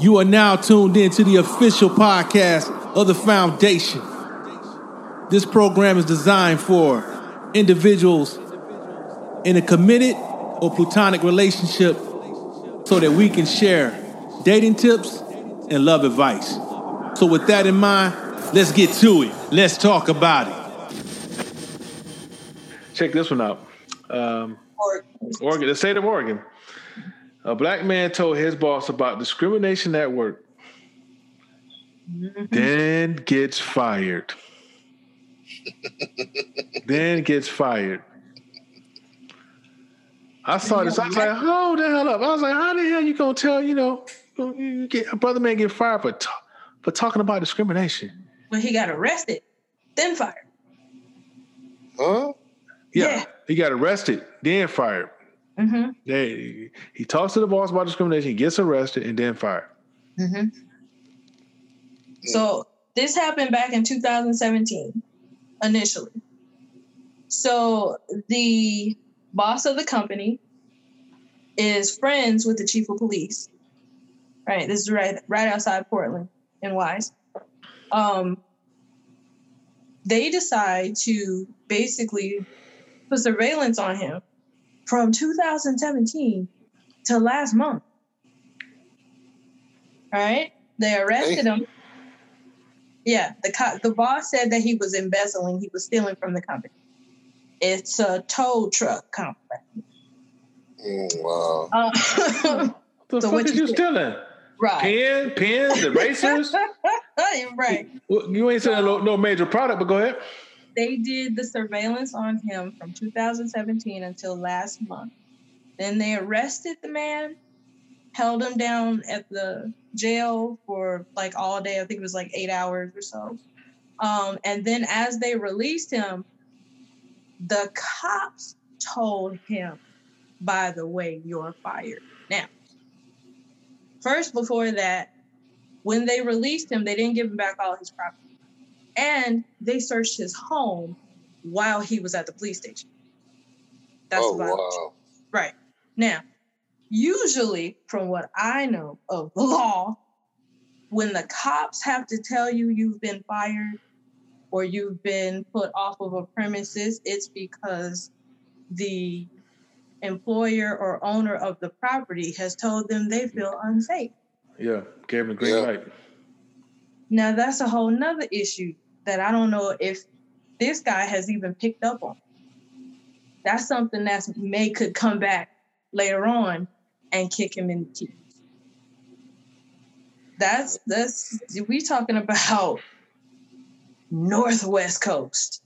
You are now tuned in to the official podcast of the Foundation. This program is designed for individuals in a committed or platonic relationship so that we can share dating tips and love advice. So, with that in mind, let's get to it. Let's talk about it. Check this one out. Um, Oregon, the state of Oregon. A black man told his boss about discrimination at work, then gets fired. then gets fired. I saw this. I was like, hold the hell up. I was like, how the hell you gonna tell, you know, you get a brother man get fired for ta- for talking about discrimination? When he got arrested, then fired. Huh? Yeah, Yeah. he got arrested, then fired. Mm-hmm. They, he talks to the boss about discrimination, gets arrested, and then fired. Mm-hmm. So this happened back in 2017, initially. So the boss of the company is friends with the chief of police. Right, this is right right outside Portland in Wise. Um, they decide to basically put surveillance on him from 2017 to last month. All right, they arrested him. Yeah, the co- the boss said that he was embezzling, he was stealing from the company. It's a tow truck company. Mm, wow. Uh, The So fuck what is you you stealing? right, Pen, pens, erasers. right. Well, you ain't selling no, no major product, but go ahead. They did the surveillance on him from 2017 until last month. Then they arrested the man, held him down at the jail for like all day. I think it was like eight hours or so. Um, and then as they released him, the cops told him, by the way, you're fired. Now, first, before that, when they released him, they didn't give him back all his property. And they searched his home while he was at the police station. That's oh, about wow. Right. Now, usually, from what I know of the law, when the cops have to tell you you've been fired or you've been put off of a premises, it's because the employer or owner of the property has told them they feel unsafe. Yeah, gave him the green Yeah. light. Now, that's a whole nother issue that I don't know if this guy has even picked up on. That's something that's may could come back later on and kick him in the teeth. That's that's we talking about northwest coast.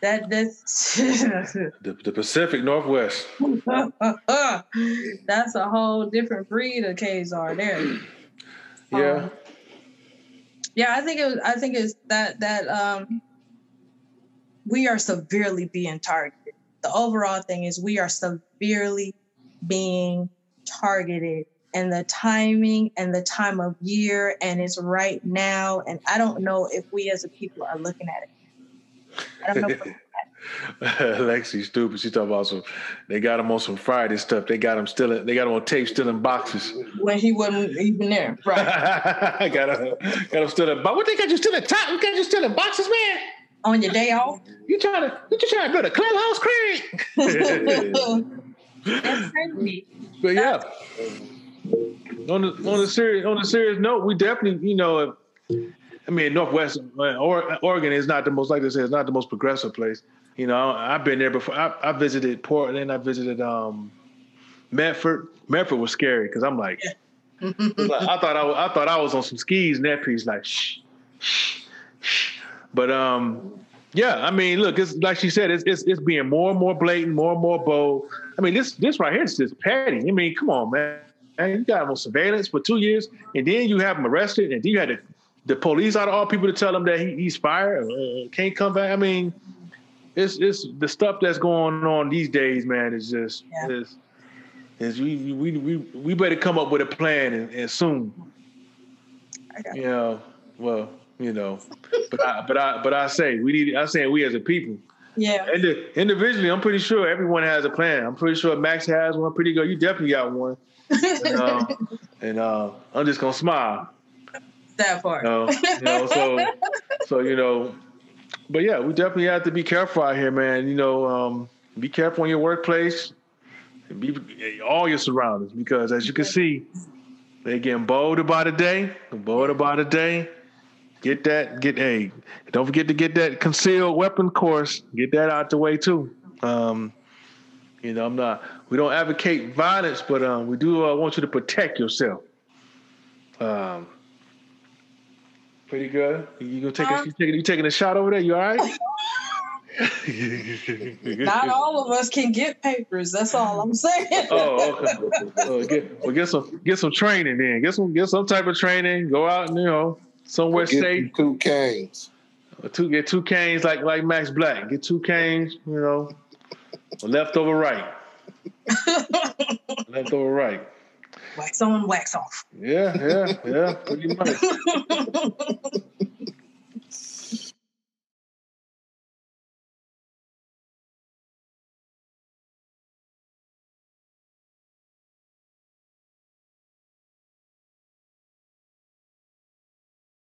That that's The, the Pacific Northwest. that's a whole different breed of Kazar there. Yeah. Um, yeah, I think it was. I think it's that that um, we are severely being targeted. The overall thing is we are severely being targeted, and the timing and the time of year, and it's right now. And I don't know if we as a people are looking at it. I don't know. Lexi stupid. She talking about some. They got him on some Friday stuff. They got him still. They got him on tape, still in boxes. when he wasn't even there, right? I got him. Got him still in. But what they got you still in top? What got you still in boxes, man? On your day off. You trying to? You just trying to build a clubhouse, Craig? That's crazy. But yeah, on the on the serious on the serious note, we definitely you know, I mean Northwest uh, or, Oregon is not the most like I said, it's not the most progressive place. You know, I've been there before. I, I visited Portland. I visited um, Medford. Medford was scary because I'm like, like, I thought I, was, I thought I was on some skis. And that piece like, shh, shh, shh. But um, yeah, I mean, look, it's like she said, it's, it's it's being more and more blatant, more and more bold. I mean, this this right here is just petty. I mean, come on, man. And you got him on surveillance for two years, and then you have him arrested, and then you had the, the police out of all people to tell him that he, he's fired, uh, can't come back. I mean, it's it's the stuff that's going on these days, man. Is just Yeah. is is we we we we better come up with a plan and, and soon. I You know, well, you know, but I but I but I say we need. I'm saying we as a people. Yeah. And individually, I'm pretty sure everyone has a plan. I'm pretty sure Max has one. Pretty good. You definitely got one. And, uh, and uh, I'm just gonna smile. That part. You know, you know, so so you know, but yeah, we definitely have to be careful out here, man. You know, um, be careful in your workplace, be all your surroundings, because as you can see, they're getting bolder by the day, bolder by the day. Get that, get a. Don't forget to get that concealed weapon course. Get that out the way too. Um, you know, I'm not. We don't advocate violence, but um, we do uh, want you to protect yourself. Um, pretty good. You gonna take a, you taking you taking a shot over there? You all right? Not all of us can get papers. That's all I'm saying. oh, okay. Oh, get, well, get some get some training then. Get some get some type of training. Go out and you know somewhere Get safe. two canes. Uh, two get two canes like like Max Black. Get two canes. You know, left over right. left over right. Wax on, wax off. Yeah, yeah, yeah. Pretty much.